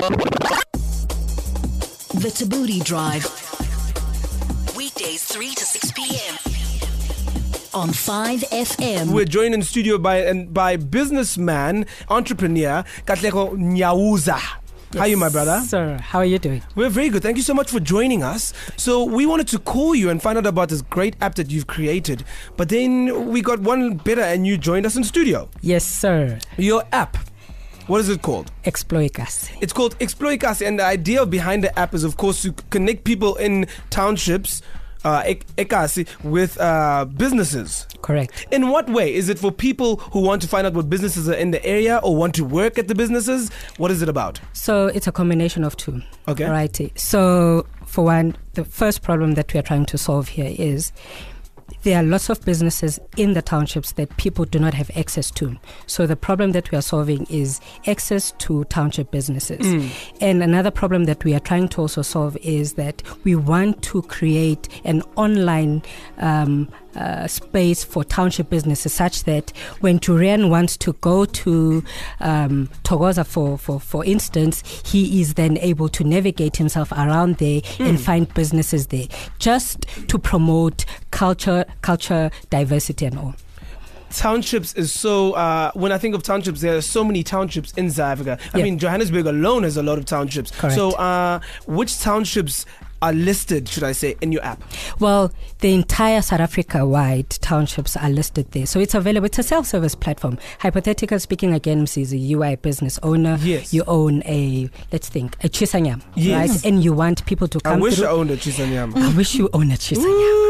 The Tabooty Drive. Weekdays 3 to 6 p.m. On 5FM. We're joined in studio by and by businessman, entrepreneur Katleho Nyawuza. How are you, my brother? Sir, how are you doing? We're very good. Thank you so much for joining us. So we wanted to call you and find out about this great app that you've created. But then we got one better and you joined us in studio. Yes, sir. Your app. What is it called? Exploit. It's called ExploreiKASI, and the idea behind the app is, of course, to connect people in townships, uh, ekasi, with uh, businesses. Correct. In what way? Is it for people who want to find out what businesses are in the area or want to work at the businesses? What is it about? So it's a combination of two. Okay. Righty. So for one, the first problem that we are trying to solve here is there are lots of businesses in the townships that people do not have access to. So the problem that we are solving is access to township businesses. And another problem that we are trying to also solve is that we want to create an online um, uh, space for township businesses such that when Turian wants to go to um, Thokoza, for, for, for instance, he is then able to navigate himself around there and find businesses there just to promote culture, culture diversity and all. Townships is so. Uh, when I think of townships, there are so many townships in South Africa. I Yeah. mean, Johannesburg alone has a lot of townships. Correct. So, uh, which townships are listed, should I say, in your app? Well, the entire South Africa wide townships are listed there. So it's available. It's a self service platform. Hypothetical speaking, again, Mrs. is a UI business owner. Yes. You own a, let's think, a Chisanyam. Yes. Right? And you want people to come I wish through. I owned a Chisanyama. I wish you own a Chisanyam.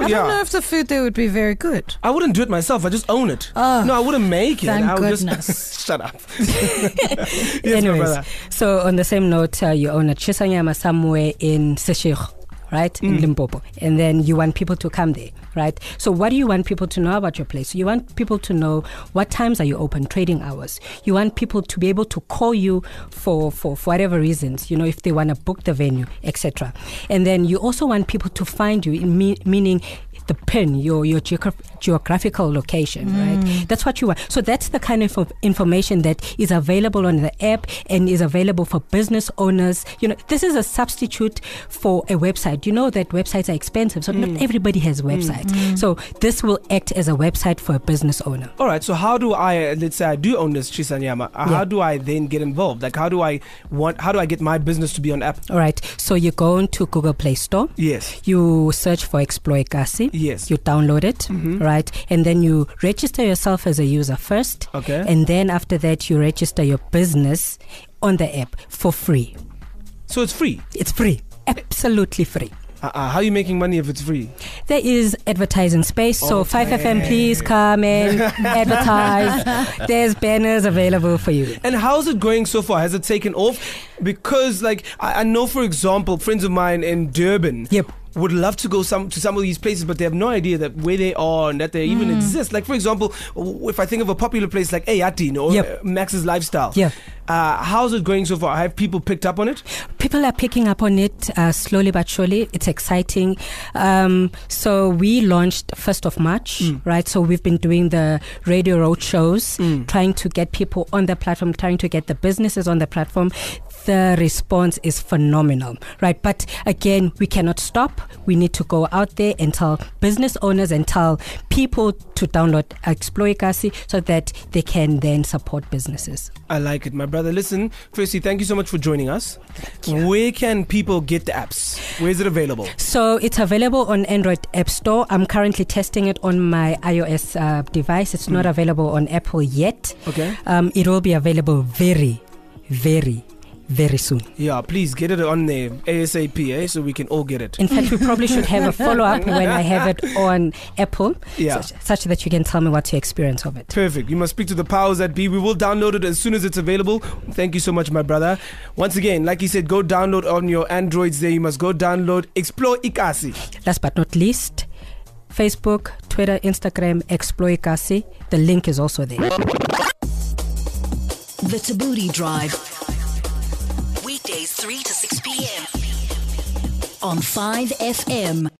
I yeah. don't know if the food there would be very good. I wouldn't do it myself. I just own it. Oh, no, I wouldn't make it. thank I would goodness. just shut up. yes, Anyways, so on the same note, uh, you own a Chisanyama somewhere in Seshego, right? In Limpopo. And then you want people to come there, right? So what do you want people to know about your place? You want people to know what times are you open, trading hours. You want people to be able to call you for, for, for whatever reasons, you know, if they want to book the venue, etc. And then you also want people to find you, in me- meaning the pin, your your geogra- geographical location, mm. right? That's what you want. So that's the kind of of information that is available on the app and is available for business owners. You know, this is a substitute for a website. You know that websites are expensive, so not mm. everybody has mm. websites. So this will act as a website for a business owner. All right. So how do I? uh, Let's say I do own this Chisanyama. Uh, How do I then get involved? Like, how do I want? How do I get my business to be on app? All right. So you go into Google Play Store. Yes. You search for ExploreiKASI. Yes. You download it, right? And then you register yourself as a user first. Okay. And then after that, you register your business on the app for free. So it's free. It's free. Absolutely free. Uh-uh. How are you making money if it's free? There is advertising space. So 5FM, please come and advertise. There's banners available for you. And how's it going so far? Has it taken off? Because, like, I, I know, for example, friends of mine in Durban. Yep. Would love to go some to some of these places, but they have no idea that where they are and that they even Mm. exist. Like for example, if I think of a popular place like Eyadini or Yep. uh, Max's Lifestyle, Yeah. uh, how's it going so far? Have people picked up on it? People are picking up on it uh, slowly but surely. It's exciting. Um, so we launched first of March, right? So we've been doing the radio road shows, trying to get people on the platform, trying to get the businesses on the platform. The response is phenomenal, right? But again, we cannot stop. We need to go out there and tell business owners and tell people to download ExploreiKASI so that they can then support businesses. I like it, my brother. Listen, firstly, thank you so much for joining us. Where can people get the apps? Where is it available? So it's available on Android App Store. I'm currently testing it on my iOS uh, device. It's not available on Apple yet. Okay. Um, it will be available very, very, very soon. Yeah, please get it on there ASAP, eh, so we can all get it. In fact, we probably should have a follow up when I have it on Apple, Yeah. such, such that you can tell me what your experience of it. Perfect. You must speak to the powers that be. We will download it as soon as it's available. Thank you so much, my brother. Once again, like you said, go download on your Androids there. You must go download ExploreiKASI. Last but not least, Facebook, Twitter, Instagram, ExploreiKASI. The link is also there. The Tabooty Drive. Weekdays 3 to 6 p.m. On 5FM.